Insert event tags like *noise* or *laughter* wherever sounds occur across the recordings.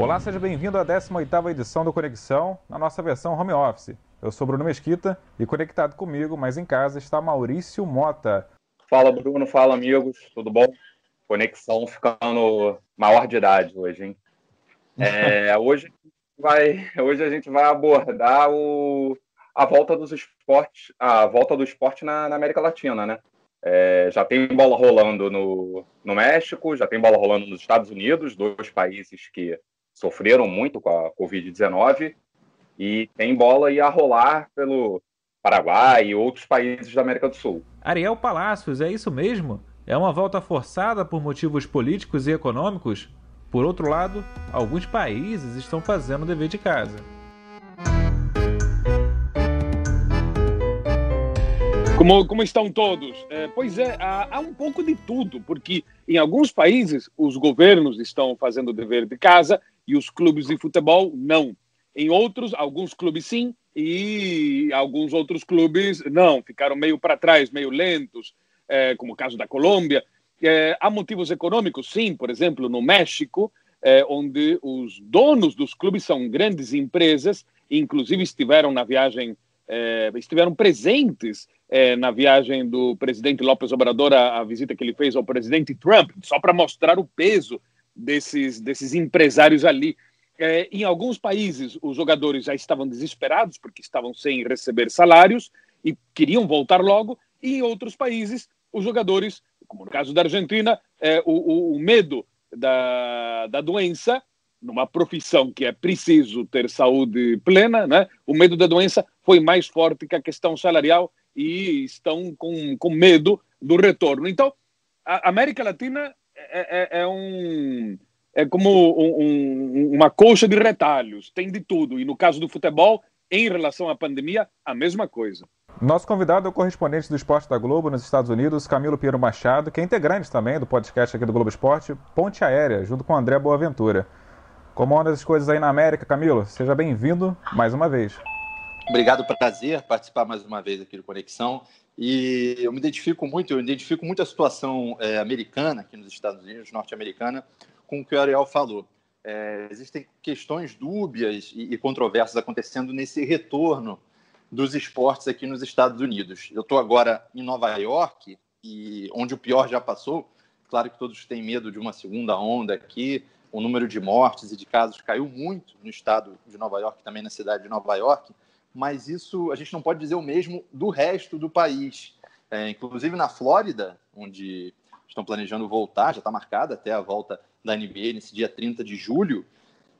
Olá, seja bem-vindo à 18ª edição do Conexão, na nossa versão home office. Eu sou Bruno Mesquita e conectado comigo, mas em casa, está Maurício Mota. Fala, Bruno. Fala, amigos. Tudo bom? Conexão ficando maior de idade hoje, hein? É, *laughs* hoje, vai, hoje a gente vai abordar o, a volta dos esportes, a volta do esporte na, na América Latina, né? É, já tem bola rolando no, no México, já tem bola rolando nos Estados Unidos, dois países que sofreram muito com a Covid-19, e tem bola aí a rolar pelo Paraguai e outros países da América do Sul. Ariel Palácios, é isso mesmo? É uma volta forçada por motivos políticos e econômicos? Por outro lado, alguns países estão fazendo o dever de casa. Como, como estão todos? É, pois é, há, há, um pouco de tudo, porque em alguns países os governos estão fazendo o dever de casa e os clubes de futebol não. Em outros, alguns clubes sim e alguns outros clubes não, ficaram meio para trás, meio lentos, é, como o caso da Colômbia. É, há motivos econômicos, sim, por exemplo, no México, é, onde os donos dos clubes são grandes empresas, inclusive estiveram na viagem, é, estiveram presentes é, na viagem do presidente López Obrador, a, a, visita que ele fez ao presidente Trump, só para mostrar o peso desses, desses empresários ali. É, em alguns países, os jogadores já estavam desesperados porque estavam sem receber salários e queriam voltar logo, e em outros países, os jogadores, como no caso da Argentina, é, o, o, o medo da, da doença numa profissão que é preciso ter saúde plena, né? o medo da doença foi mais forte que a questão salarial e estão com, com medo do retorno. Então, a América Latina é, é, é um, é como um, um, uma colcha de retalhos, tem de tudo. E no caso do futebol, em relação à pandemia, a mesma coisa. Nosso convidado é o correspondente do Esporte da Globo nos Estados Unidos, Camilo Piero Machado, que é integrante também do podcast aqui do Globo Esporte, Ponte Aérea, junto com André Boaventura. Como andam as coisas aí na América, Camilo? Seja bem-vindo mais uma vez. Obrigado, prazer participar mais uma vez aqui do Conexão. E eu me identifico muito, eu identifico muito a situação é, americana aqui nos Estados Unidos, norte-americana, com o que o Ariel falou. É, existem questões dúbias e, e acontecendo nesse retorno dos esportes aqui nos Estados Unidos. Eu estou agora em Nova York, e onde o pior já passou. Claro que todos têm medo de uma segunda onda aqui. O número de mortes e de casos caiu muito no estado de Nova York, também na cidade de Nova York mas isso a gente não pode dizer o mesmo do resto do país. É, inclusive na Flórida, onde estão planejando voltar, já está marcada até a volta da NBA nesse dia 30 de julho,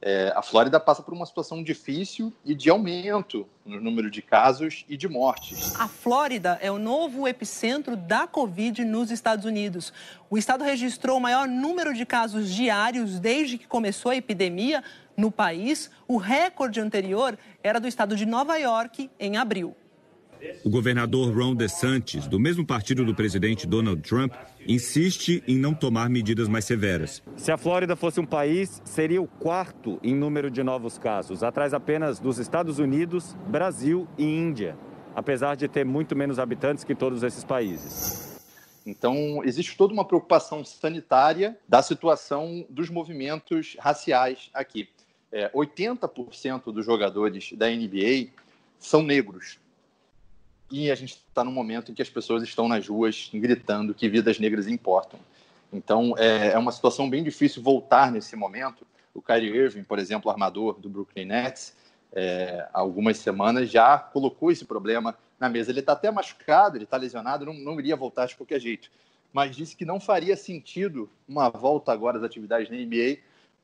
é, a Flórida passa por uma situação difícil e de aumento no número de casos e de mortes. A Flórida é o novo epicentro da Covid nos Estados Unidos. O estado registrou o maior número de casos diários desde que começou a epidemia no país. O recorde anterior era do estado de Nova York, em abril. O governador Ron DeSantis, do mesmo partido do presidente Donald Trump, insiste em não tomar medidas mais severas. Se a Flórida fosse um país, seria o quarto em número de novos casos, atrás apenas dos Estados Unidos, Brasil e Índia, apesar de ter muito menos habitantes que todos esses países. Então, existe toda uma preocupação sanitária da situação dos movimentos raciais aqui. É, 80% dos jogadores da NBA são negros e a gente está num momento em que as pessoas estão nas ruas gritando que vidas negras importam. Então, é, é uma situação bem difícil voltar nesse momento. O Kyrie Irving, por exemplo, armador do Brooklyn Nets, é, algumas semanas já colocou esse problema na mesa. Ele está até machucado, ele está lesionado, não, não iria voltar de qualquer jeito. Mas disse que não faria sentido uma volta agora às atividades na NBA,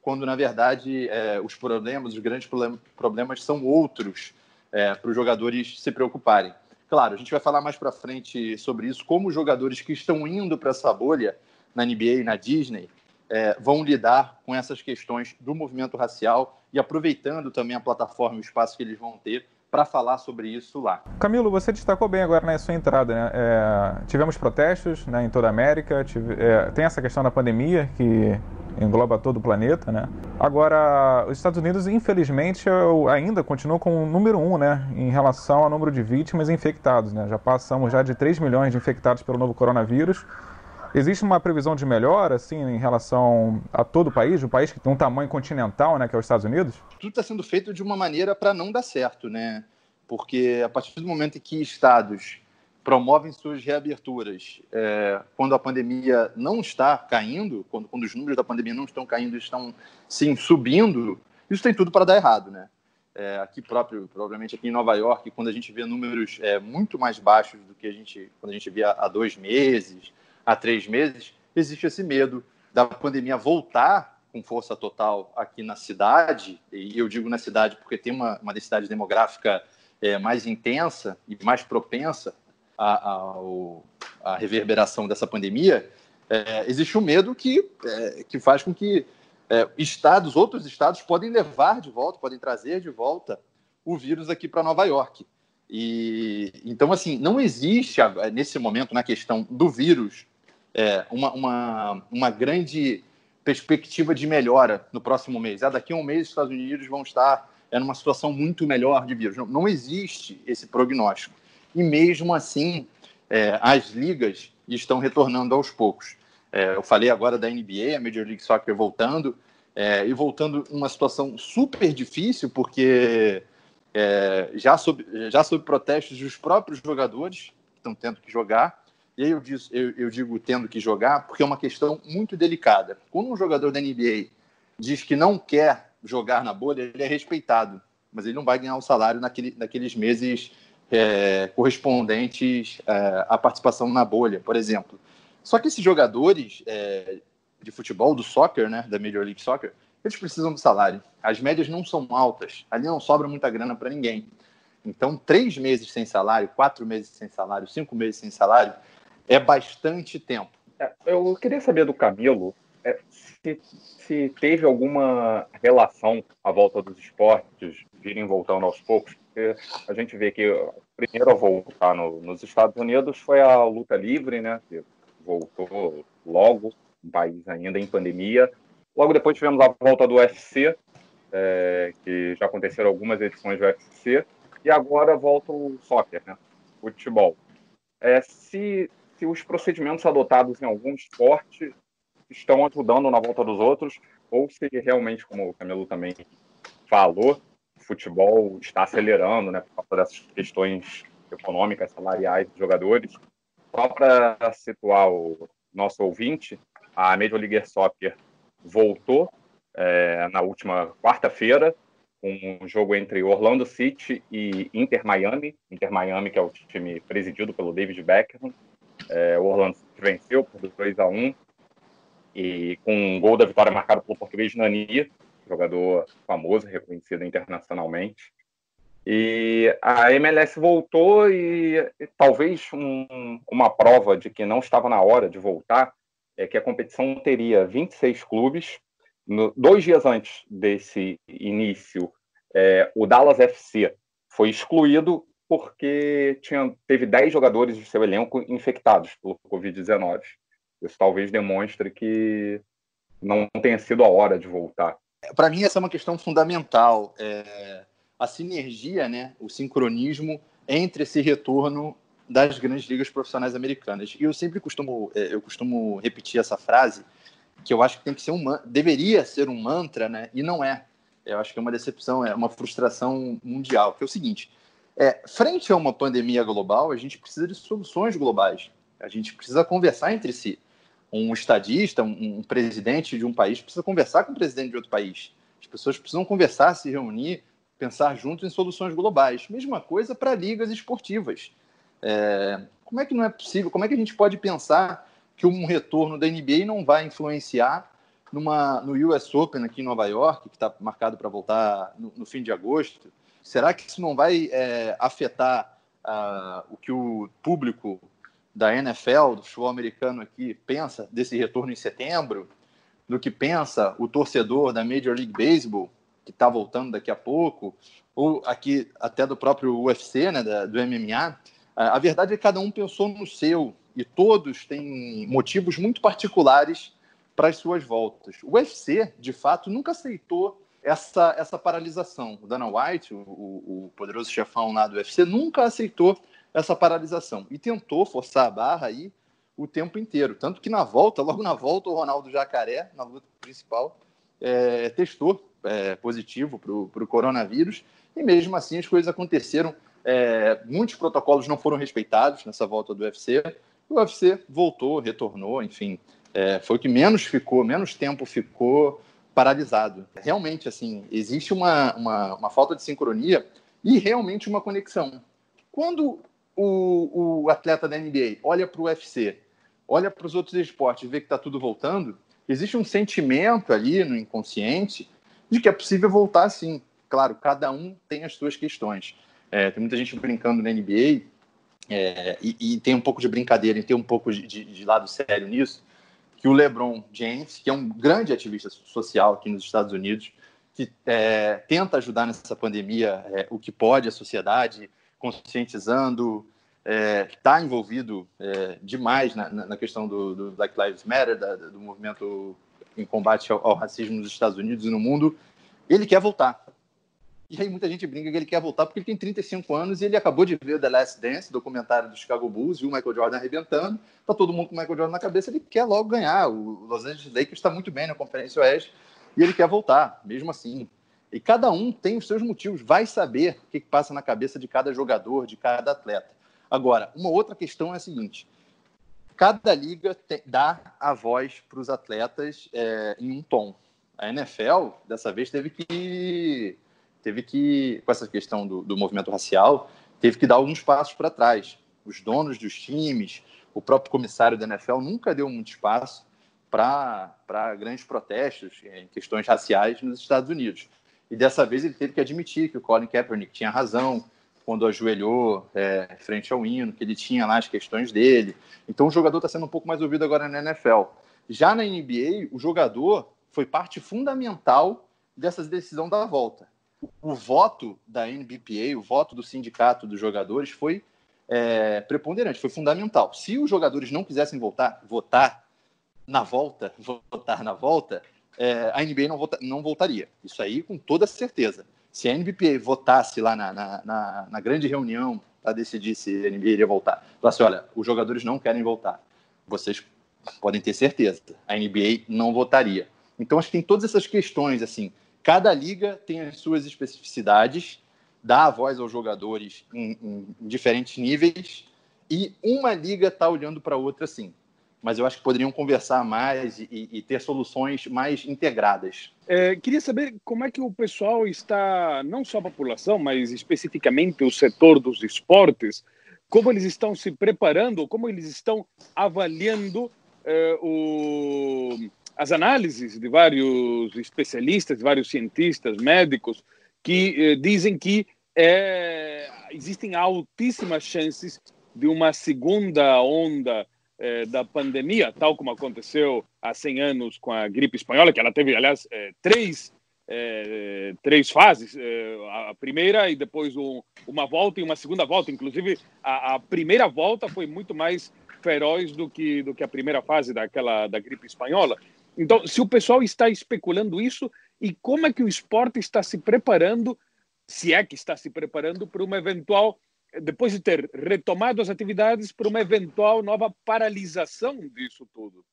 quando, na verdade, é, os problemas, os grandes problemas são outros é, para os jogadores se preocuparem. Claro, a gente vai falar mais para frente sobre isso, como os jogadores que estão indo para essa bolha na NBA e na Disney é, vão lidar com essas questões do movimento racial e aproveitando também a plataforma e o espaço que eles vão ter para falar sobre isso lá. Camilo, você destacou bem agora na sua entrada, né? É, tivemos protestos né, em toda a América, tive, é, tem essa questão da pandemia que engloba todo o planeta, né? Agora, os Estados Unidos, infelizmente, ainda continuam com o número um, né, em relação ao número de vítimas infectados, né? Já passamos já de 3 milhões de infectados pelo novo coronavírus Existe uma previsão de melhora, assim, em relação a todo o país, um país que tem um tamanho continental, né, que é os Estados Unidos? Tudo está sendo feito de uma maneira para não dar certo, né? Porque a partir do momento em que estados promovem suas reaberturas é, quando a pandemia não está caindo, quando, quando os números da pandemia não estão caindo, estão sim subindo, isso tem tudo para dar errado, né? É, aqui próprio, provavelmente aqui em Nova York, quando a gente vê números é, muito mais baixos do que a gente, quando a gente via há dois meses, há três meses, existe esse medo da pandemia voltar com força total aqui na cidade, e eu digo na cidade porque tem uma, uma densidade demográfica é, mais intensa e mais propensa à, à reverberação dessa pandemia, é, existe um medo que, é, que faz com que é, estados, outros estados, podem levar de volta, podem trazer de volta o vírus aqui para Nova York. E então, assim, não existe nesse momento na questão do vírus é, uma, uma, uma grande perspectiva de melhora no próximo mês. Ah, daqui a um mês os Estados Unidos vão estar é, numa situação muito melhor de vírus. Não, não existe esse prognóstico. E mesmo assim, é, as ligas estão retornando aos poucos. É, eu falei agora da NBA, a Major League Soccer voltando, é, e voltando numa situação super difícil, porque é, já, sob, já sob protestos dos próprios jogadores que estão tendo que jogar, e aí eu, diz, eu, eu, digo tendo que jogar porque é uma questão muito delicada. Quando um jogador da NBA diz que não quer jogar na bolha, ele é respeitado, mas ele não vai ganhar o salário naquele, naqueles meses é, correspondentes é, à participação na bolha, por exemplo. Só que esses jogadores é, de futebol, do soccer, né, da Major League Soccer, eles precisam do salário. As médias não são altas, ali não sobra muita grana para ninguém. Então, três meses sem salário, quatro meses sem salário, cinco meses sem salário, é bastante tempo. É, eu queria saber do Camilo é, se, se, teve alguma relação à volta dos esportes virem voltando aos poucos, porque a gente vê que o primeiro a voltar no, nos Estados Unidos foi a luta livre, né, que voltou logo, um país ainda em pandemia. Logo depois tivemos a volta do UFC, é, que já aconteceram algumas edições do UFC, e agora volta o soccer, né, futebol. É, se se os procedimentos adotados em algum esporte estão ajudando na volta dos outros, ou se realmente, como o Camilo também falou, futebol está acelerando, né, por causa dessas questões econômicas, salariais dos jogadores. Só para situar o nosso ouvinte, a Major League Soccer voltou é, na última quarta-feira com um jogo entre Orlando City e Inter Miami. Inter Miami, que é o time presidido pelo David Beckham, é, o Orlando venceu por 2 a 1 e com um gol da vitória marcado pelo português Nani, jogador famoso, reconhecido internacionalmente. E a MLS voltou e, e talvez um, uma prova de que não estava na hora de voltar é que a competição teria 26 clubes. No, dois dias antes desse início, é, o Dallas FC foi excluído porque tinha, teve 10 jogadores de seu elenco infectados pelo Covid-19. Isso talvez demonstre que não tenha sido a hora de voltar. Para mim, essa é uma questão fundamental. É, a sinergia, né, o sincronismo entre esse retorno das grandes ligas profissionais americanas. E eu sempre costumo, é, eu costumo repetir essa frase, que eu acho que tem que ser um deveria ser um mantra, né? E não é. Eu acho que é uma decepção, é uma frustração mundial. Que é o seguinte: é, frente a uma pandemia global, a gente precisa de soluções globais. A gente precisa conversar entre si. Um estadista, um, um presidente de um país precisa conversar com o presidente de outro país. As pessoas precisam conversar, se reunir, pensar juntos em soluções globais. Mesma coisa para ligas esportivas. É, como é que não é possível? Como é que a gente pode pensar que um retorno da NBA não vai influenciar numa, no US Open aqui em Nova York, que está marcado para voltar no, no, fim de agosto? Será que isso não vai é, afetar uh, o que o público da NFL, do futebol americano aqui, pensa desse retorno em setembro? Do que pensa o torcedor da Major League Baseball, que está voltando daqui a pouco? Ou aqui até do próprio UFC, né, da, do MMA? A verdade é que cada um pensou no seu e todos têm motivos muito particulares para as suas voltas. O UFC, de fato, nunca aceitou essa, essa paralisação. O Dana White, o, o, poderoso chefão lá do UFC, nunca aceitou essa paralisação e tentou forçar a barra aí o tempo inteiro. Tanto que na volta, *laughs* logo na volta, o Ronaldo Jacaré, na luta principal, é, testou é, positivo para o coronavírus, e mesmo assim as coisas aconteceram. É, muitos protocolos não foram respeitados nessa volta do UFC. O UFC voltou, retornou, enfim, é, foi o que menos ficou, menos tempo ficou paralisado. Realmente, assim, existe uma, uma, uma falta de sincronia e realmente uma conexão. Quando o, o atleta da NBA olha para o UFC, olha para os outros esportes e vê que está tudo voltando, existe um sentimento ali no inconsciente de que é possível voltar sim. Claro, cada um tem as suas questões. É, tem muita gente brincando na NBA é, e, e, tem um pouco de brincadeira e tem um pouco de, de, lado sério nisso, que o LeBron James, que é um grande ativista social aqui nos Estados Unidos, que é, tenta ajudar nessa pandemia é, o que pode a sociedade, conscientizando, está é, envolvido é, demais na, na, questão do, do, Black Lives Matter, da, do movimento em combate ao, ao, racismo nos Estados Unidos e no mundo, ele quer voltar. E aí muita gente brinca que ele quer voltar porque ele tem 35 anos e ele acabou de ver The Last Dance, documentário do Chicago Bulls, viu o Michael Jordan arrebentando, tá todo mundo com o Michael Jordan na cabeça, ele quer logo ganhar. O Los Angeles Lakers está muito bem na Conferência Oeste e ele quer voltar, mesmo assim. E cada um tem os seus motivos, vai saber o que, passa na cabeça de cada jogador, de cada atleta. Agora, uma outra questão é a seguinte: cada liga te, dá a voz para os atletas é, em um tom. A NFL, dessa vez, teve que, teve que com essa questão do, do movimento racial, teve que dar alguns passos para trás. Os donos dos times, o próprio comissário da NFL nunca deu muito espaço para grandes protestos em questões raciais nos Estados Unidos. E dessa vez ele teve que admitir que o Colin Kaepernick tinha razão, quando ajoelhou é, frente ao hino, que ele tinha lá as questões dele. Então o jogador está sendo um pouco mais ouvido agora na NFL. Já na NBA, o jogador foi parte fundamental dessa decisão da volta. O voto da NBPA, o voto do sindicato dos jogadores foi é, preponderante, foi fundamental. Se os jogadores não quisessem voltar, votar na volta, *laughs* votar na volta, é, a NBA não, vota, não voltaria. Isso aí com toda certeza se a NBPA votasse lá na, na, na, na grande reunião para decidir se a NBA iria voltar, falasse, olha, os jogadores não querem voltar, vocês podem ter certeza, a NBA não votaria. Então, acho que tem todas essas questões, assim, cada liga tem as suas especificidades, dá a voz aos jogadores em, em diferentes níveis, e uma liga está olhando para a outra, assim mas eu acho que poderiam conversar mais e, e ter soluções mais integradas. É, queria saber como é que o pessoal está, não só a população, mas especificamente o setor dos esportes, como eles estão se preparando, como eles estão avaliando é, o, as análises de vários especialistas, de vários cientistas, médicos, que é, dizem que é, existem altíssimas chances de uma segunda onda é, da pandemia, tal como aconteceu há 100 anos com a gripe espanhola, que ela teve, aliás, é, três, é, três fases, a primeira e depois um, uma volta e uma segunda volta. Inclusive, a, a, primeira volta foi muito mais feroz do que, do que a primeira fase daquela da gripe espanhola. Então, se o pessoal está especulando isso, e como é que o esporte está se preparando, se é que está se preparando para uma eventual depois de ter retomado as atividades, para uma eventual nova paralisação disso tudo?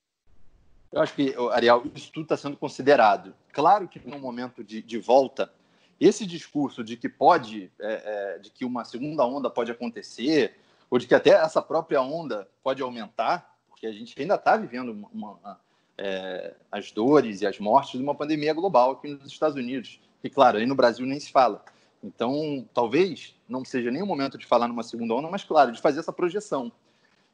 Eu acho que, Ariel, isso tudo está sendo considerado. Claro que no momento de, de volta, esse discurso de que pode, é, é, de que uma segunda onda pode acontecer, ou de que até essa própria onda pode aumentar, porque a gente ainda está vivendo uma, uma, é, as dores e as mortes de uma pandemia global aqui nos Estados Unidos. E claro, aí no Brasil nem se fala. Então, talvez não seja nem o momento de falar numa segunda onda, mas, claro, de fazer essa projeção.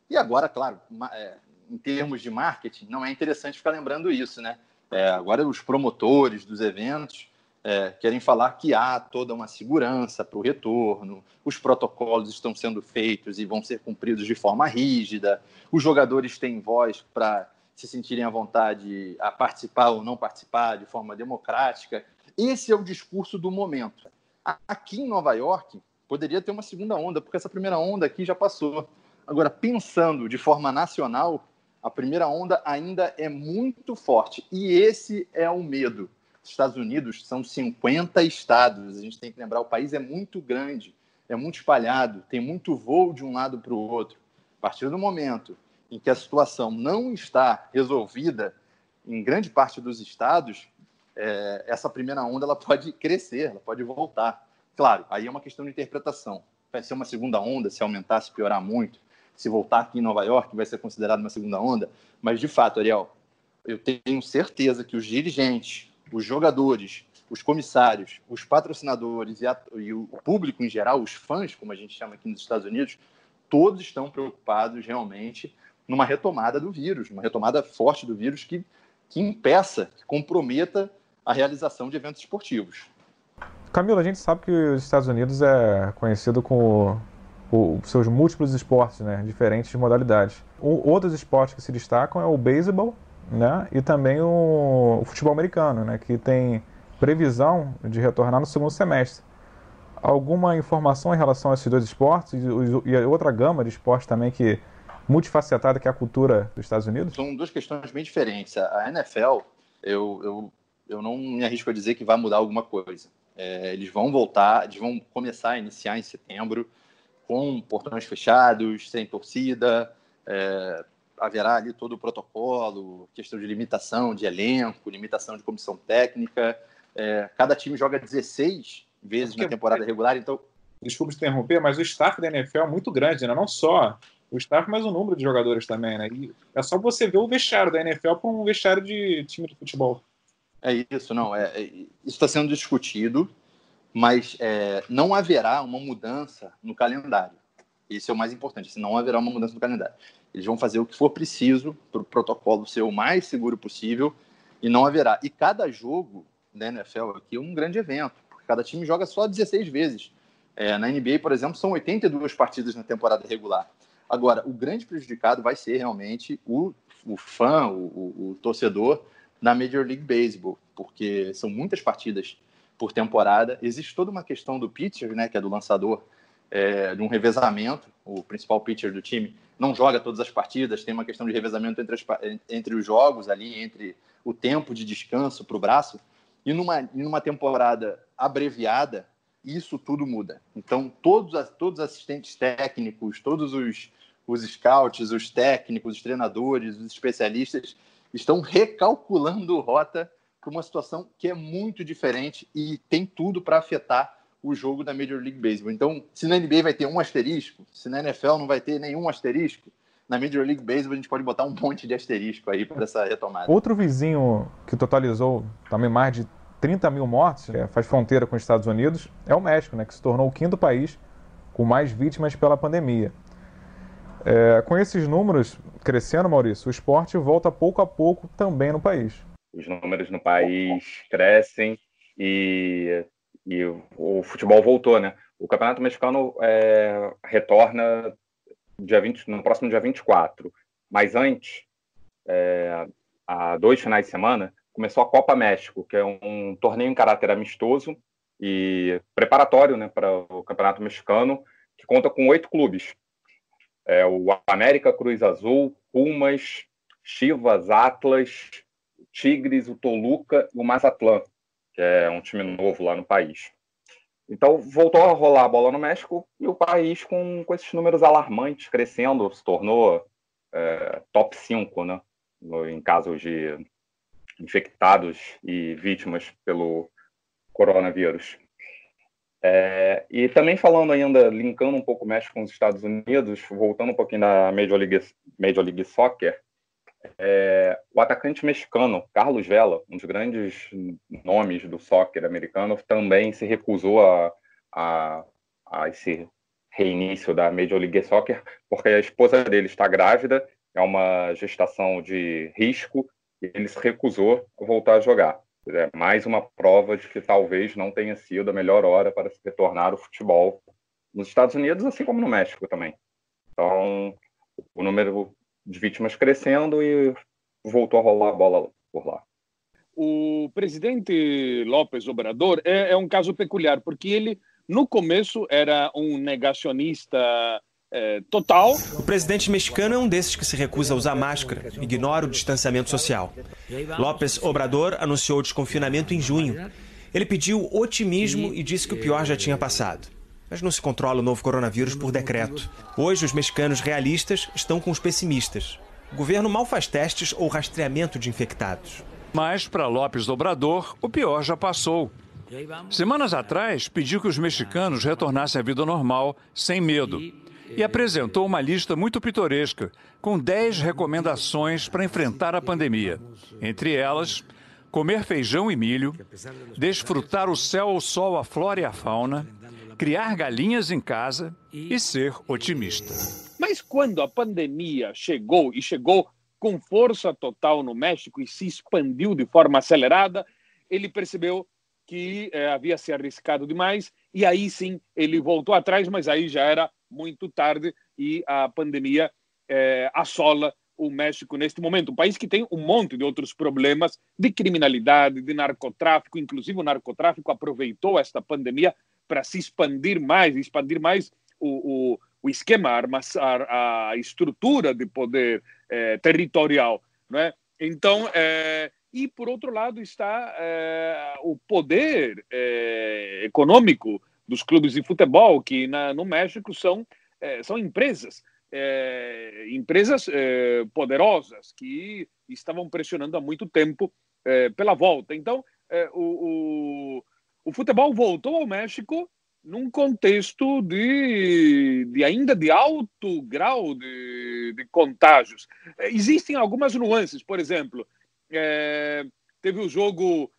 E agora, claro, é, em termos de marketing, não é interessante ficar lembrando isso, né? É, agora, os promotores dos eventos é, querem falar que há toda uma segurança para o retorno, os protocolos estão sendo feitos e vão ser cumpridos de forma rígida, os jogadores têm voz para se sentirem à vontade a participar ou não participar de forma democrática. Esse é o discurso do momento. Aqui em Nova York, poderia ter uma segunda onda, porque essa primeira onda aqui já passou. Agora, pensando de forma nacional, a primeira onda ainda é muito forte. E esse é o medo. Os Estados Unidos são 50 estados. A gente tem que lembrar, o país é muito grande, é muito espalhado, tem muito voo de um lado para o outro. A partir do momento em que a situação não está resolvida em grande parte dos estados, é, essa primeira onda ela pode crescer, ela pode voltar. Claro, aí é uma questão de interpretação. Vai ser uma segunda onda se aumentar, se piorar muito, se voltar aqui em Nova York, vai ser considerado uma segunda onda. Mas, de fato, Ariel, eu tenho certeza que os dirigentes, os jogadores, os comissários, os patrocinadores e, a, e, o público em geral, os fãs, como a gente chama aqui nos Estados Unidos, todos estão preocupados realmente numa retomada do vírus, uma retomada forte do vírus que, que impeça, que comprometa a realização de eventos esportivos. Camila, a gente sabe que os Estados Unidos é conhecido com os seus múltiplos esportes, né, diferentes modalidades. O, outros esportes que se destacam é o beisebol, né, e também o, o futebol americano, né, que tem previsão de retornar no segundo semestre. Alguma informação em relação a esses dois esportes e, e a outra gama de esportes também que multifacetada que é a cultura dos Estados Unidos? São duas questões bem diferentes. A NFL, eu, eu, eu não me arrisco a dizer que vai mudar alguma coisa. É, eles vão voltar, eles vão começar a iniciar em setembro com portões fechados, sem torcida, é, haverá ali todo o protocolo, questão de limitação de elenco, limitação de comissão técnica. É, cada time joga 16 vezes na temporada regular, então. Desculpe interromper, mas o staff da NFL é muito grande, né? não só o staff, mas o número de jogadores também, né? E é só você ver o vestiário da NFL para um vestiário de time de futebol. É isso, não. É, é isso está sendo discutido, mas é, não haverá uma mudança no calendário. Isso é o mais importante. Assim, não haverá uma mudança no calendário. Eles vão fazer o que for preciso para o protocolo ser o mais seguro possível e não haverá. E cada jogo da NFL aqui é um grande evento, porque cada time joga só 16 vezes. É, na NBA, por exemplo, são 82 partidas na temporada regular. Agora, o grande prejudicado vai ser realmente o, o fã, o, o, o torcedor na Major League Baseball, porque são muitas partidas por temporada. Existe toda uma questão do pitcher, né, que é do lançador, é, de um revezamento. O principal pitcher do time não joga todas as partidas, tem uma questão de revezamento entre, as, entre os jogos ali, entre o tempo de descanso para o braço. E numa, numa temporada abreviada, isso tudo muda. Então, todos, todos os assistentes técnicos, todos os, os scouts, os técnicos, os treinadores, os especialistas estão recalculando rota para uma situação que é muito diferente e tem tudo para afetar o jogo da Major League Baseball. Então, se na NBA vai ter um asterisco, se na NFL não vai ter nenhum asterisco, na Major League Baseball a gente pode botar um monte de asterisco aí para essa retomada. Outro vizinho que totalizou também mais de 30 mil mortes, é, faz fronteira com os Estados Unidos, é o México, né, que se tornou o quinto país com mais vítimas pela pandemia. É, com esses números crescendo, Maurício, o esporte volta pouco a pouco também no país. Os números no país crescem e, e o futebol voltou, né? O Campeonato Mexicano é, retorna dia 20, no próximo dia 24. Mas antes, é, há dois finais de semana, começou a Copa México, que é um torneio em caráter amistoso e preparatório né, para o Campeonato Mexicano, que conta com oito clubes é, o América Cruz Azul, Pumas, Chivas, Atlas, Tigres, o Toluca e o Mazatlán, que é um time novo lá no país. Então, voltou a rolar a bola no México e o país, com, com esses números alarmantes, crescendo, se tornou é, top 5 né, em casos de infectados e vítimas pelo coronavírus. É, e também falando ainda, linkando um pouco mais com os Estados Unidos, voltando um pouquinho da Major League, Major League Soccer, é, o atacante mexicano Carlos Vela, um dos grandes nomes do soccer americano, também se recusou a, a, a esse reinício da Major League Soccer, porque a esposa dele está grávida, é uma gestação de risco, e ele se recusou a voltar a jogar. É mais uma prova de que talvez não tenha sido a melhor hora para se retornar o futebol nos Estados Unidos, assim como no México também. Então, o número de vítimas crescendo e voltou a rolar a bola por lá. O presidente López Obrador é, é um caso peculiar, porque ele, no começo, era um negacionista é, total. O presidente mexicano é um desses que se recusa a usar máscara, ignora o distanciamento social. López Obrador anunciou o desconfinamento em junho. Ele pediu otimismo e disse que o pior já tinha passado. Mas não se controla o novo coronavírus por decreto. Hoje, os mexicanos realistas estão com os pessimistas. O governo mal faz testes ou rastreamento de infectados. Mas, para Lopes Obrador, o pior já passou. Semanas atrás, pediu que os mexicanos retornassem à vida normal, sem medo. E apresentou uma lista muito pitoresca, com 10 recomendações para enfrentar a pandemia. Entre elas, comer feijão e milho, desfrutar o céu, o sol, a flora e a fauna, criar galinhas em casa e ser otimista. Mas quando a pandemia chegou e chegou com força total no México e se expandiu de forma acelerada, ele percebeu que eh, havia se arriscado demais e aí sim ele voltou atrás, mas aí já era muito tarde e a pandemia eh, assola o México neste momento, um país que tem um monte de outros problemas de criminalidade, de narcotráfico, inclusive o narcotráfico aproveitou esta pandemia para se expandir mais, expandir mais o, o, o esquema, a, a, estrutura de poder eh, territorial, não é? Então, eh, e por outro lado está eh, o poder econômico dos clubes de futebol que na, no México são são empresas é, empresas é, poderosas que estavam pressionando há muito tempo é, pela volta. Então, é, o, o, o, futebol voltou ao México num contexto de, de ainda de alto grau de, de contágios. É, existem algumas nuances, por exemplo, é, teve o jogo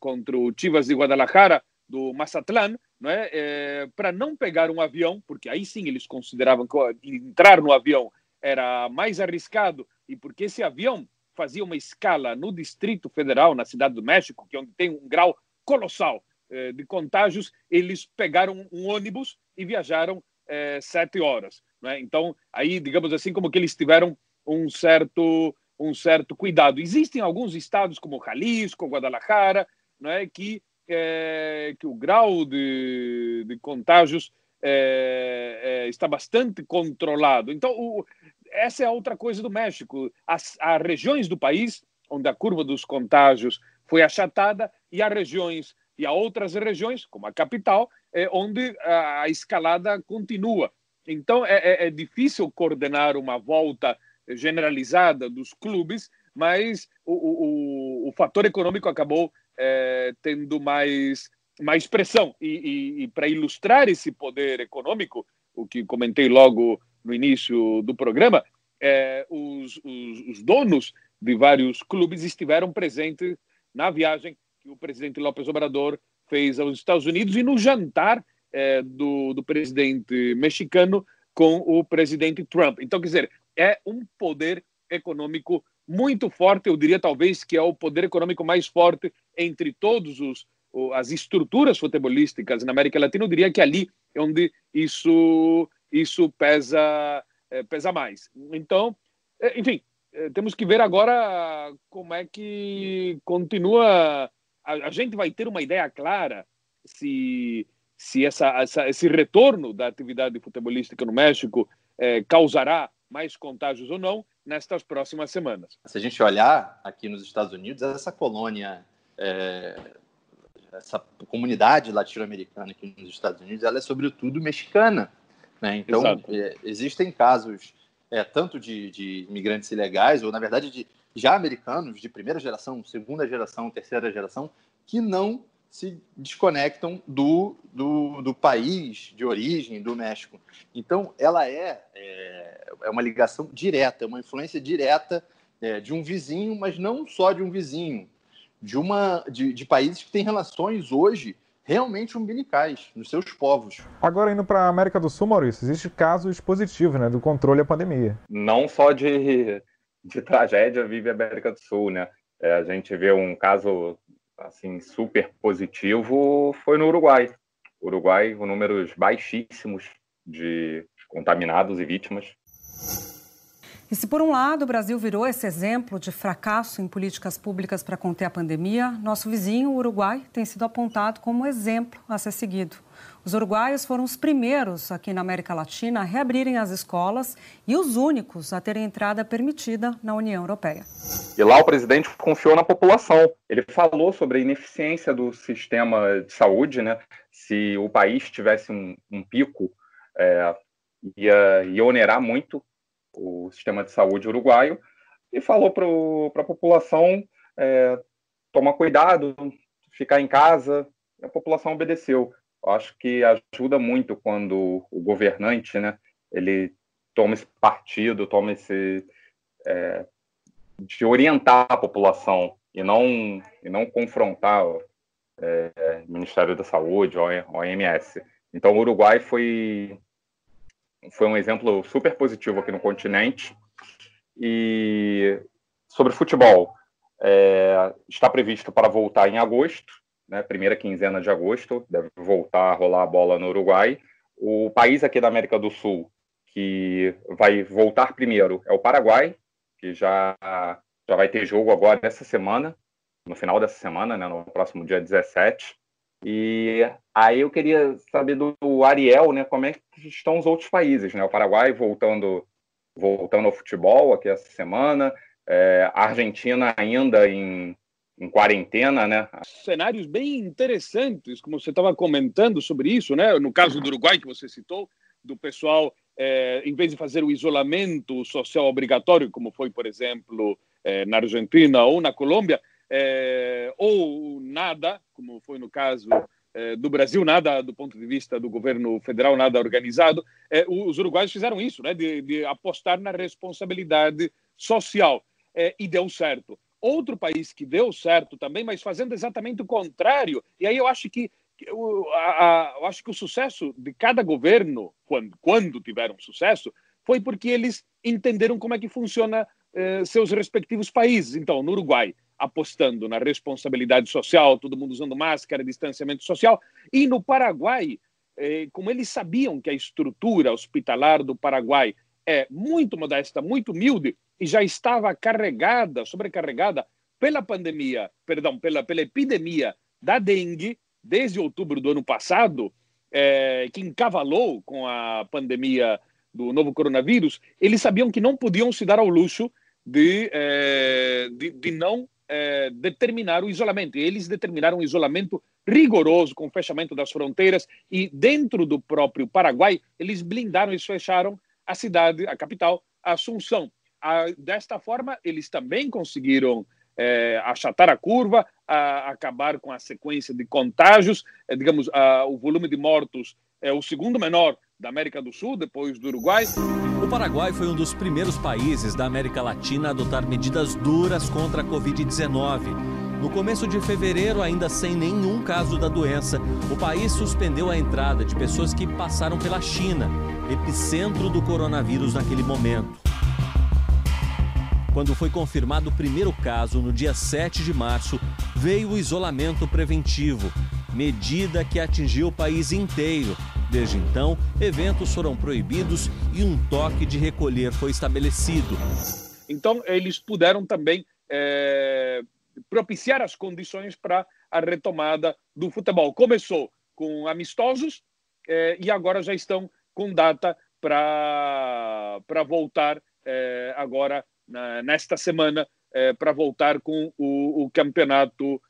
contra o Chivas de Guadalajara, do Mazatlán, não é? é para não pegar um avião, porque aí sim eles consideravam que entrar no avião era mais arriscado, e porque esse avião fazia uma escala no Distrito Federal, na Cidade do México, que é onde tem um grau colossal é, de contágios, eles pegaram um ônibus e viajaram é, sete horas. É? Então, aí, digamos assim, como que eles tiveram um certo, um certo cuidado. Existem alguns estados, como Jalisco, Guadalajara, não é, que é, que o grau de, de contágios é, é, está bastante controlado. Então, o, essa é outra coisa do México. As, há regiões do país onde a curva dos contágios foi achatada e há regiões e há outras regiões, como a capital, é, onde a, a escalada continua. Então, é, é, é difícil coordenar uma volta generalizada dos clubes, mas o, o, o fator econômico acabou é, tendo mais, mais pressão. E, e, e para ilustrar esse poder econômico, o que comentei logo no início do programa, é, os, os, os, donos de vários clubes estiveram presentes na viagem que o presidente López Obrador fez aos Estados Unidos e no jantar é, do, do presidente mexicano com o presidente Trump. Então, quer dizer, é um poder econômico muito forte, eu diria talvez que é o poder econômico mais forte entre todos os as estruturas futebolísticas na América Latina, eu diria que ali é onde isso isso pesa é, pesa mais. Então, é, enfim, é, temos que ver agora como é que continua. A, gente vai ter uma ideia clara se se essa, essa, esse retorno da atividade futebolística no México é, causará mais contágios ou não nestas próximas semanas. Se a gente olhar aqui nos Estados Unidos, essa colônia, é, essa comunidade latino-americana aqui nos Estados Unidos, ela é sobretudo mexicana. Né? Então, é, existem casos é, tanto de, de imigrantes ilegais, ou na verdade de já americanos de primeira geração, segunda geração, terceira geração, que não se desconectam do, do, do, país de origem, do México. Então, ela é, é, é uma ligação direta, é uma influência direta é, de um vizinho, mas não só de um vizinho, de, uma, de, de países que têm relações hoje realmente umbilicais nos seus povos. Agora, indo para a América do Sul, Maurício, existem casos positivos né, do controle da pandemia. Não só de, de tragédia vive a América do Sul, né? É, a gente vê um caso assim super positivo foi no Uruguai. Uruguai, com números baixíssimos de contaminados e vítimas. E se, por um lado, o Brasil virou esse exemplo de fracasso em políticas públicas para conter a pandemia, nosso vizinho, o Uruguai, tem sido apontado como exemplo a ser seguido. Os uruguaios foram os primeiros aqui na América Latina a reabrirem as escolas e os únicos a terem entrada permitida na União Europeia. E lá o presidente confiou na população. Ele falou sobre a ineficiência do sistema de saúde, né? se o país tivesse um, um pico, é, ia, ia onerar muito o sistema de saúde uruguaio, e falou para a população é, tomar cuidado, ficar em casa, a população obedeceu. Acho que ajuda muito quando o governante, né, ele toma esse partido, toma esse é, de orientar a população e não e não confrontar é, o Ministério da Saúde, ou OMS. Então, o Uruguai foi foi um exemplo super positivo aqui no continente. E sobre futebol, é, está previsto para voltar em agosto, né, primeira quinzena de agosto, deve voltar a rolar a bola no Uruguai. O país aqui da América do Sul que vai voltar primeiro é o Paraguai, que já, já vai ter jogo agora essa semana, no final dessa semana, né, no próximo dia 17. E aí eu queria saber do Ariel, né, como é que estão os outros países, né? O Paraguai voltando voltando ao futebol aqui essa semana, é, a Argentina ainda em, em quarentena, né? Cenários bem interessantes, como você estava comentando sobre isso, né? No caso do Uruguai que você citou, do pessoal, é, em vez de fazer o isolamento social obrigatório, como foi, por exemplo, é, na Argentina ou na Colômbia, é, ou nada, como foi no caso do Brasil, nada do ponto de vista do governo federal, nada organizado, os uruguaios fizeram isso, né, de, de apostar na responsabilidade social, e deu certo. Outro país que deu certo também, mas fazendo exatamente o contrário, e aí eu acho que eu, a, eu acho que o sucesso de cada governo, quando, quando tiveram sucesso, foi porque eles entenderam como é que funciona eh, seus respectivos países. Então, no Uruguai, apostando na responsabilidade social, todo mundo usando máscara, distanciamento social, e no Paraguai, eh, como eles sabiam que a estrutura hospitalar do Paraguai é muito modesta, muito humilde e já estava carregada, sobrecarregada pela pandemia, perdão, pela, pela epidemia da dengue, desde outubro do ano passado, é, que encavalou com a pandemia do novo coronavírus, eles sabiam que não podiam se dar ao luxo de, é, de, de, não é, determinar o isolamento. E eles determinaram um isolamento rigoroso, com fechamento das fronteiras, e dentro do próprio Paraguai, eles blindaram, eles fecharam a cidade, a capital, Assunção. A, desta forma, eles também conseguiram é, achatar a curva, a, acabar com a sequência de contágios. É, digamos, a, o volume de mortos é o segundo menor da América do Sul, depois do Uruguai. O Paraguai foi um dos primeiros países da América Latina a adotar medidas duras contra a Covid-19. No começo de fevereiro, ainda sem nenhum caso da doença, o país suspendeu a entrada de pessoas que passaram pela China, epicentro do coronavírus naquele momento. Quando foi confirmado o primeiro caso, no dia 7 de março, veio o isolamento preventivo, medida que atingiu o país inteiro. Desde então, eventos foram proibidos e um toque de recolher foi estabelecido. Então, eles puderam também é, propiciar as condições para a retomada do futebol. Começou com amistosos é, e agora já estão com data para voltar é, agora na, nesta semana é, para voltar com o, o campeonato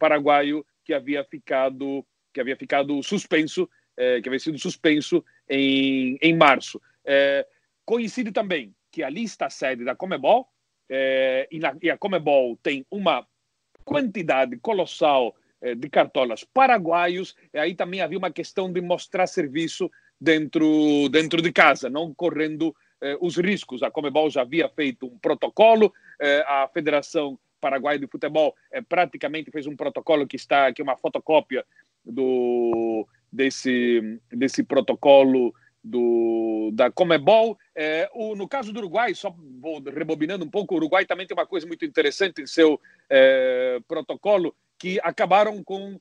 paraguaio que havia ficado que havia ficado suspenso que havia sido suspenso em, em março coincide também que a sede da Comebol é, e, na, e a Comebol tem uma quantidade colossal é, de cartolas paraguaios e aí também havia uma questão de mostrar serviço dentro dentro de casa não correndo eh, os riscos. A Comebol já havia feito um protocolo, eh, a Federação Paraguaia de Futebol eh, praticamente fez um protocolo que está aqui, uma fotocópia do, desse, desse protocolo do, da Comebol. É, o, no caso do Uruguai, só vou rebobinando um pouco, o Uruguai também tem uma coisa muito interessante em seu é, protocolo, que acabaram com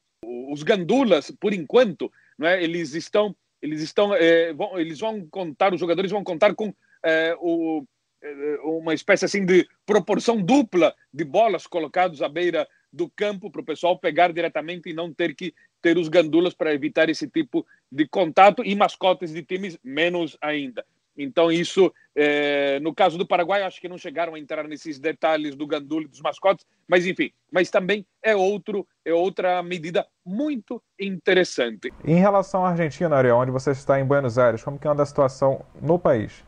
os gandulas, por enquanto, não é? eles estão eles estão é, vão, eles vão contar os jogadores vão contar com é, o, é, uma espécie assim de proporção dupla de bolas colocados à beira do campo para o pessoal pegar diretamente e não ter que ter os gandulas para evitar esse tipo de contato e mascotes de times menos ainda. Então, isso, é, no caso do Paraguai, acho que não chegaram a entrar nesses detalhes do gandule dos mascotes, mas enfim, mas também é outro, é outra medida muito interessante. Em relação à Argentina, Ariel, onde você está em Buenos Aires, como que anda a situação no país?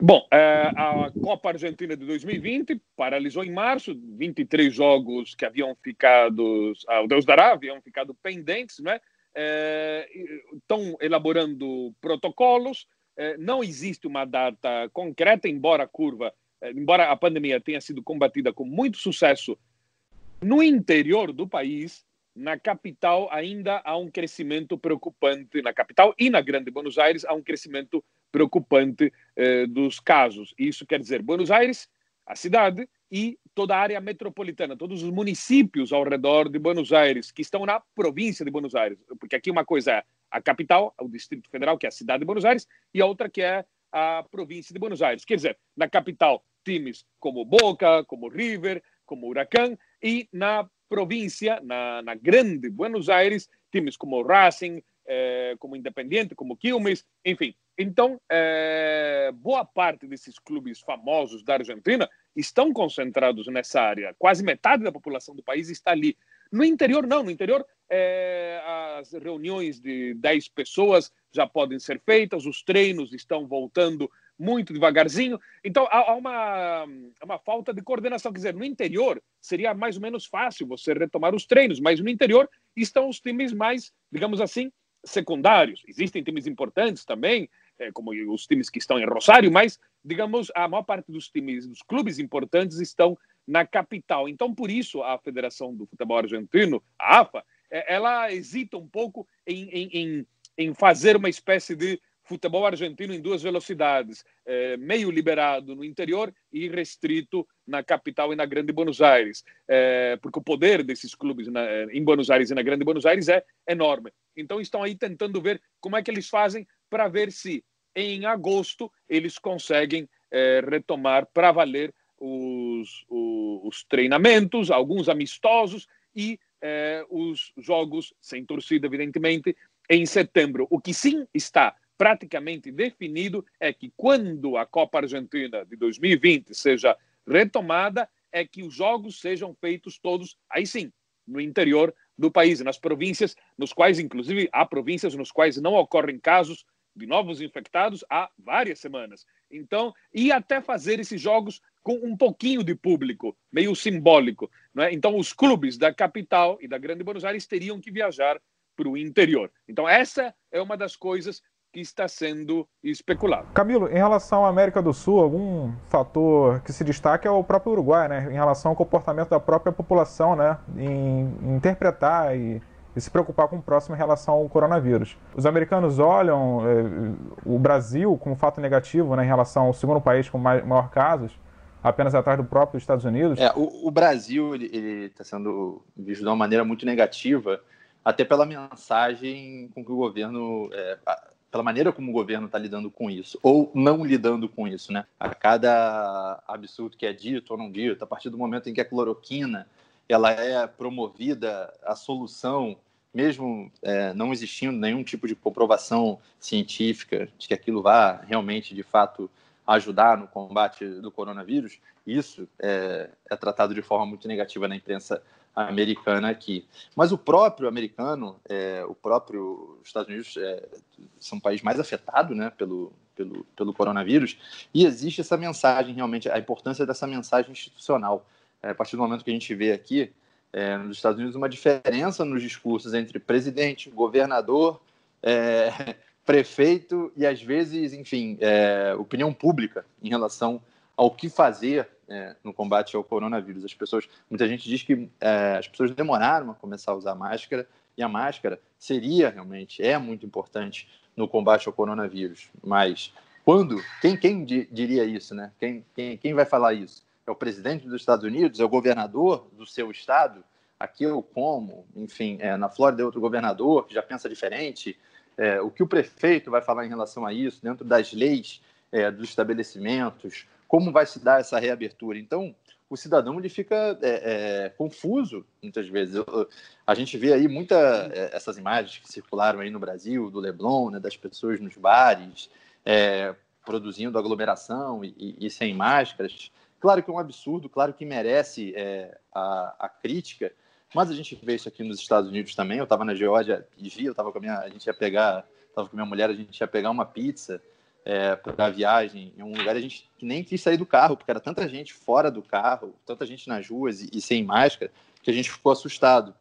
Bom, é, a Copa Argentina de 2020 paralisou em março, 23 jogos que haviam ficado, ao Deus dará, haviam ficado pendentes, né? É, estão elaborando protocolos, é, não existe uma data concreta, embora a curva, é, embora a pandemia tenha sido combatida com muito sucesso no interior do país, na capital ainda há um crescimento preocupante, na capital e na Grande Buenos Aires há um crescimento preocupante eh, dos casos. Isso quer dizer Buenos Aires, a cidade, e toda a área metropolitana, todos os municípios ao redor de Buenos Aires, que estão na província de Buenos Aires. Porque aqui uma coisa é a capital, o Distrito Federal, que é a cidade de Buenos Aires, e a outra que é a província de Buenos Aires. Quer dizer, na capital, times como Boca, como River, como Huracán, e na província, na, na grande Buenos Aires, times como Racing, eh, como Independiente, como Quilmes, enfim. Então, eh, boa parte desses clubes famosos da Argentina estão concentrados nessa área. Quase metade da população do país está ali. No interior, não. No interior, eh, as reuniões de 10 pessoas já podem ser feitas, os treinos estão voltando muito devagarzinho. Então, há, há uma, uma falta de coordenação. Quer dizer, no interior seria mais ou menos fácil você retomar os treinos, mas no interior estão os times mais, digamos assim, secundários. Existem times importantes também, é, como os times que estão em Rosário, mas, digamos, a maior parte dos times, dos clubes importantes estão na capital. Então, por isso, a Federação do Futebol Argentino, a AFA, é, ela hesita um pouco em, em, em, em fazer uma espécie de futebol argentino em duas velocidades, é, meio liberado no interior e restrito na capital e na Grande Buenos Aires, é, porque o poder desses clubes na, em Buenos Aires e na Grande Buenos Aires é enorme. Então estão aí tentando ver como é que eles fazem para ver se em agosto eles conseguem é, retomar para valer os, os, os, treinamentos, alguns amistosos e é, os jogos sem torcida, evidentemente, em setembro. O que sim está praticamente definido é que quando a Copa Argentina de 2020 seja retomada, é que os jogos sejam feitos todos, aí sim, no interior do país, nas províncias, nos quais, inclusive, há províncias nos quais não ocorrem casos de novos infectados há várias semanas. Então, e até fazer esses jogos com um pouquinho de público, meio simbólico. É? Então, os clubes da capital e da Grande Buenos Aires teriam que viajar para o interior. Então, essa é uma das coisas que está sendo especulado. Camilo, em relação à América do Sul, algum fator que se destaca é o próprio Uruguai, né? Em relação ao comportamento da própria população, né? Em interpretar e, e se preocupar com o próximo em relação ao coronavírus. Os americanos olham eh, o Brasil como fato negativo né, em relação ao segundo país com mais, maior casos, apenas atrás do próprio Estados Unidos. É, o, o Brasil ele está sendo visto de uma maneira muito negativa, até pela mensagem com que o governo é, pela maneira como o governo está lidando com isso, ou não lidando com isso, né? A cada absurdo que é dito ou não dito, a partir do momento em que a cloroquina ela é promovida, a solução, mesmo é, não existindo nenhum tipo de comprovação científica de que aquilo vá realmente, de fato, ajudar no combate do coronavírus, isso é, é tratado de forma muito negativa na imprensa americana aqui. Mas o próprio americano, é, o próprio Estados Unidos é, são um país mais afetado né, pelo, pelo, pelo coronavírus, e existe essa mensagem realmente, a importância dessa mensagem institucional. É, a partir do momento que a gente vê aqui, é, nos Estados Unidos, uma diferença nos discursos entre presidente, governador, é, *laughs* prefeito e, às vezes, enfim, é, opinião pública em relação ao que fazer é, no combate ao coronavírus. As pessoas, muita gente diz que é, as pessoas demoraram a começar a usar máscara e a máscara seria realmente é muito importante no combate ao coronavírus. Mas quando, quem, quem diria isso, né? Quem, quem, quem vai falar isso? É o presidente dos Estados Unidos? É o governador do seu estado? Aqui eu como, enfim, é, na Flórida é outro governador que já pensa diferente. É, o que o prefeito vai falar em relação a isso, dentro das leis é, dos estabelecimentos, como vai se dar essa reabertura. Então, o cidadão ele fica é, é, confuso muitas vezes. A gente vê aí muita é, essas imagens que circularam aí no Brasil do Leblon, né, das pessoas nos bares, é, produzindo aglomeração e, e, sem máscaras. Claro que é um absurdo, claro que merece é, a, a, crítica, mas a gente vê isso aqui nos Estados Unidos também. Eu estava na Geórgia e vi, eu estava com a minha, a gente ia pegar, estava com minha mulher, a gente ia pegar uma pizza é, para a viagem em um lugar a gente nem quis sair do carro, porque era tanta gente fora do carro, tanta gente nas ruas e, e sem máscara, que a gente ficou assustado.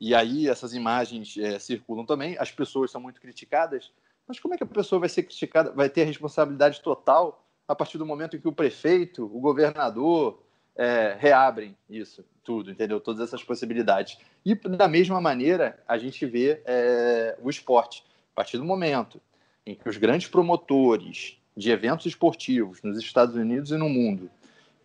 E aí essas imagens é, circulam também, as pessoas são muito criticadas, mas como é que a pessoa vai ser criticada, vai ter a responsabilidade total a partir do momento em que o prefeito, o governador é, reabrem isso tudo, entendeu? Todas essas possibilidades. E da mesma maneira a gente vê é, o esporte. A partir do momento em que os grandes promotores de eventos esportivos nos Estados Unidos e no mundo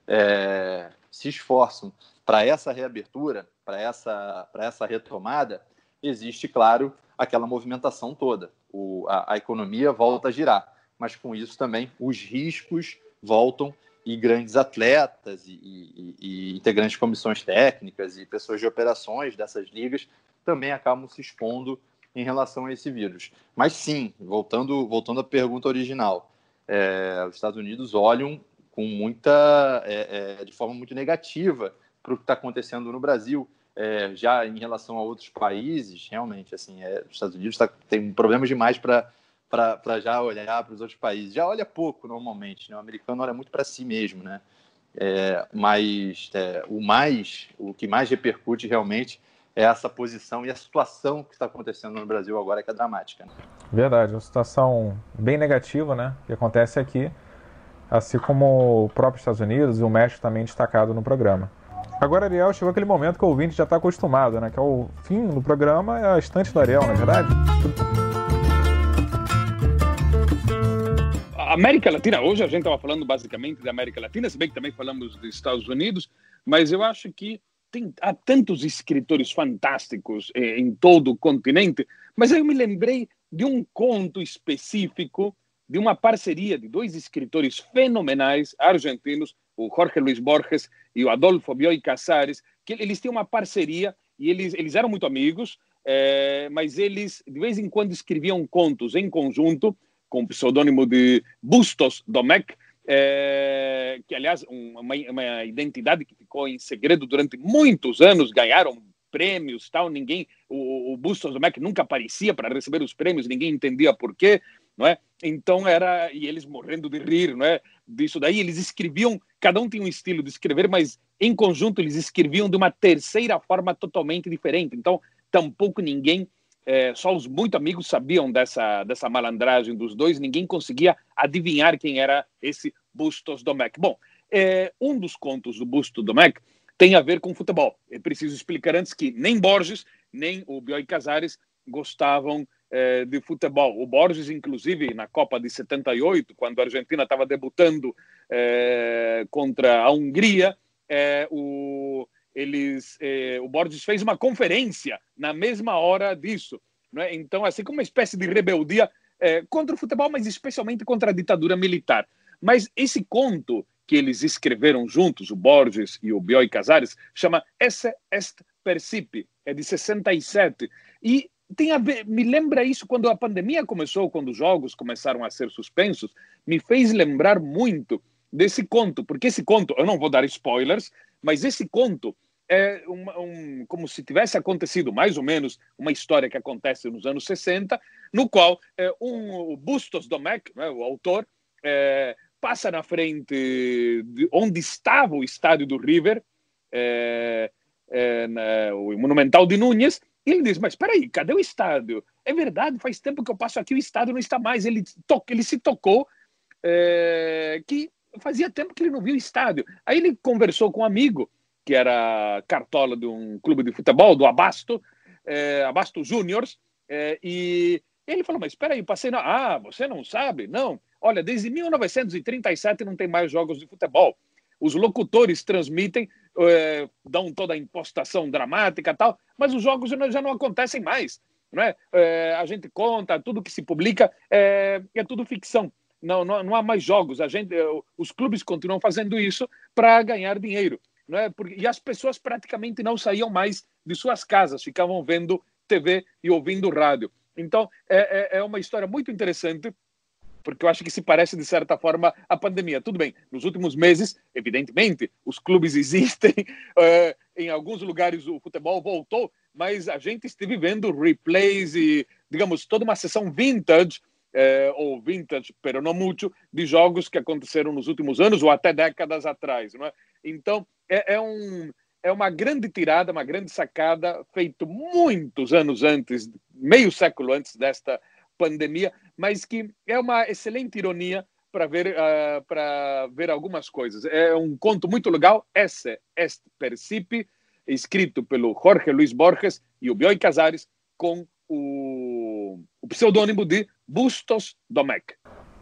é, se esforçam para essa reabertura, para essa, essa retomada, existe, claro, aquela movimentação toda. O, a, a economia volta a girar, mas com isso também os riscos voltam e grandes atletas e, e, e, integrantes de comissões técnicas e pessoas de operações dessas ligas também acabam se expondo em relação a esse vírus. Mas sim, voltando, voltando à pergunta original, é, os Estados Unidos olham com muita, é, é, de forma muito negativa para o que está acontecendo no Brasil. É, já em relação a outros países, realmente, assim, é, os Estados Unidos tá, tem problemas demais para para já olhar para os outros países. Já olha pouco normalmente, né? O americano olha muito para si mesmo, né? É, mas é, o mais, o que mais repercute realmente essa posição e a situação que está acontecendo no Brasil agora que é dramática. Né? Verdade, uma situação bem negativa, né? Que acontece aqui, assim como o próprio Estados Unidos e o México também destacado no programa. Agora, Ariel, chegou aquele momento que o ouvinte já está acostumado, né? Que é o fim do programa, é a estante do Ariel, não é verdade? América Latina, hoje a gente estava falando basicamente da América Latina, se bem que também falamos dos Estados Unidos, mas eu acho que tem, há tantos escritores fantásticos eh, em todo o continente, mas eu me lembrei de um conto específico de uma parceria de dois escritores fenomenais argentinos, o Jorge Luis Borges e o Adolfo Bioy Casares, que eles têm uma parceria e eles, eles eram muito amigos, eh, mas eles de vez em quando escreviam contos em conjunto com o pseudônimo de Bustos Domecq, é, que, aliás, uma, uma identidade que ficou em segredo durante muitos anos, ganharam prêmios, tal, ninguém, o, o Bustos Domecq nunca aparecia para receber os prêmios, ninguém entendia por quê, não é? Então era, e eles morrendo de rir, não é? Disso daí, eles escreviam, cada um tinha um estilo de escrever, mas em conjunto eles escreviam de uma terceira forma totalmente diferente. Então, tampouco ninguém é, só os muito amigos sabiam dessa, dessa malandragem dos dois, ninguém conseguia adivinhar quem era esse Bustos Domecq. Bom, é, um dos contos do Bustos Domecq tem a ver com futebol. É preciso explicar antes que nem Borges, nem o Bioy Casares gostavam é, de futebol. O Borges, inclusive, na Copa de 78, quando a Argentina estava debutando é, contra a Hungria, é, o eles, eh, o Borges fez uma conferência na mesma hora disso. Né? Então, assim como uma espécie de rebeldia eh, contra o futebol, mas especialmente contra a ditadura militar. Mas esse conto que eles escreveram juntos, o Borges e o Bioy Casares, chama Esse est Percipi, é de 67. E tem a ver, me lembra isso quando a pandemia começou, quando os jogos começaram a ser suspensos, me fez lembrar muito desse conto, porque esse conto, eu não vou dar spoilers, mas esse conto é um, um, como se tivesse acontecido mais ou menos uma história que acontece nos anos 60, no qual é, um, o Bustos Domecq, né, o autor, é, passa na frente de onde estava o estádio do River, é, é, na, o Monumental de Núñez, e ele diz, mas espera aí, cadê o estádio? É verdade, faz tempo que eu passo aqui, o estádio não está mais. Ele, to ele se tocou é, que fazia tempo que ele não viu o estádio. Aí ele conversou com um amigo, que era cartola de um clube de futebol, do Abasto, é, Abasto Júniors, é, e ele falou, mas espera aí, passei na... Ah, você não sabe? Não. Olha, desde 1937 não tem mais jogos de futebol. Os locutores transmitem, é, dão toda a impostação dramática tal, mas os jogos já não acontecem mais. Não é? é a gente conta, tudo que se publica é, é tudo ficção não, não, não há mais jogos. A gente, eh, os clubes continuam fazendo isso para ganhar dinheiro. Não é? Porque, e as pessoas praticamente não saíam mais de suas casas, ficavam vendo TV e ouvindo rádio. Então, é, é, é uma história muito interessante porque eu acho que se parece, de certa forma, à pandemia. Tudo bem, nos últimos meses, evidentemente, os clubes *laughs* existem, uh, em alguns lugares o futebol voltou, mas a gente esteve vendo replays e, digamos, toda uma sessão vintage, uh, ou vintage, pero não muito, de jogos que aconteceram nos últimos anos ou até décadas atrás. Não é? Então, é, é um é uma grande tirada, uma grande sacada, feito muitos anos antes, meio século antes desta pandemia, mas que é uma excelente ironia para ver uh, para ver algumas coisas. É um conto muito legal, Esse est Percipi, escrito pelo Jorge Luiz Borges e o Bioy Casares, com o, o pseudônimo de Bustos Domecq.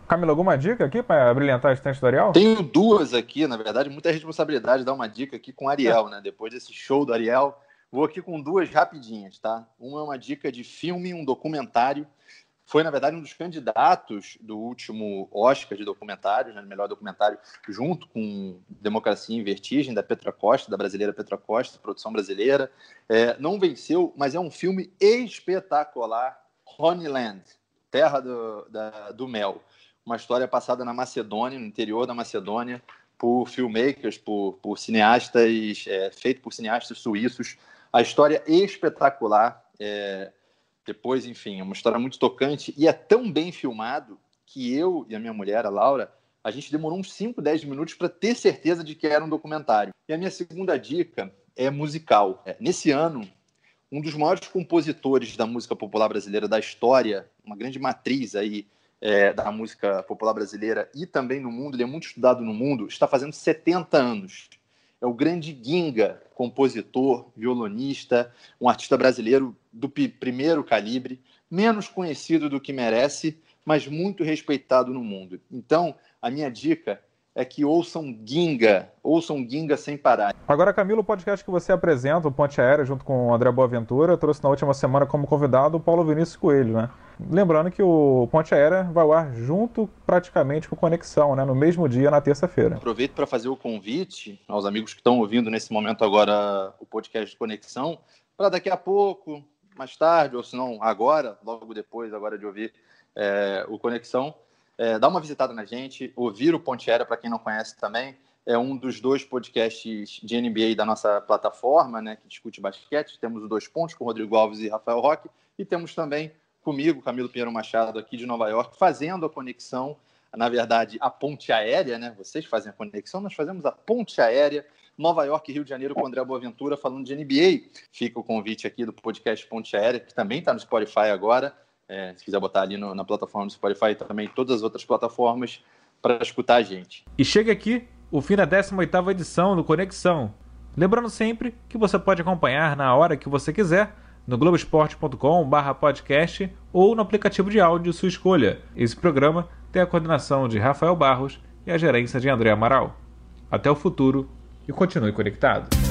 Camila, alguma dica aqui para brilhantar esse tutorial? Tenho duas aqui, na verdade, muita responsabilidade dar uma dica aqui com o Ariel, né? Depois desse show do Ariel, vou aqui com duas rapidinhas, tá? Uma é uma dica de filme, um documentário foi, na verdade, um dos candidatos do último Oscar de documentário, né, melhor documentário, junto com Democracia em Vertigem, da Petra Costa, da brasileira Petra Costa, produção brasileira. É, não venceu, mas é um filme espetacular, Honeyland, Terra do, da, do Mel. Uma história passada na Macedônia, no interior da Macedônia, por filmmakers, por, por cineastas, é, feito por cineastas suíços. A história é espetacular. É, depois, enfim, é uma história muito tocante e é tão bem filmado que eu e a minha mulher, a Laura, a gente demorou uns 5, 10 minutos para ter certeza de que era um documentário. E a minha segunda dica é musical. É, nesse ano, um dos maiores compositores da música popular brasileira da história, uma grande matriz aí é, da música popular brasileira e também no mundo, ele é muito estudado no mundo, está fazendo 70 anos é o grande Ginga, compositor, violonista, um artista brasileiro do primeiro calibre, menos conhecido do que merece, mas muito respeitado no mundo. Então, a minha dica é que ouçam Ginga, ouçam Ginga sem parar. Agora, Camilo, o podcast que você apresenta, o Ponte Aérea, junto com o André Boaventura, trouxe na última semana como convidado o Paulo Vinícius Coelho, né? Lembrando que o Ponte Aérea vai ao ar junto, praticamente, com Conexão, né? No mesmo dia, na terça-feira. Aproveito para fazer o convite aos amigos que estão ouvindo nesse momento agora o podcast de Conexão, para daqui a pouco, mais tarde, ou se não agora, logo depois, agora de ouvir é, o Conexão, é, dar uma visitada na gente, ouvir o Ponte Aérea, para quem não conhece também. É um dos dois podcasts de NBA da nossa plataforma, né, que discute basquete. Temos os dois pontos com Rodrigo Alves e Rafael Roque. E temos também comigo, Camilo Pinheiro Machado, aqui de Nova York, fazendo a conexão, na verdade, a ponte aérea, né? Vocês fazem a conexão, nós fazemos a ponte aérea Nova York Rio de Janeiro com André Boaventura falando de NBA. Fica o convite aqui do podcast Ponte Aérea, que também está no Spotify agora. É, se quiser botar ali no, na plataforma do Spotify e também todas as outras plataformas para escutar a gente. E chega aqui o fim da 18ª edição do Conexão. Lembrando sempre que você pode acompanhar na hora que você quiser no globesport.com/podcast ou no aplicativo de áudio sua escolha. Esse programa tem a coordenação de Rafael Barros e a gerência de André Amaral. Até o futuro e continue conectado.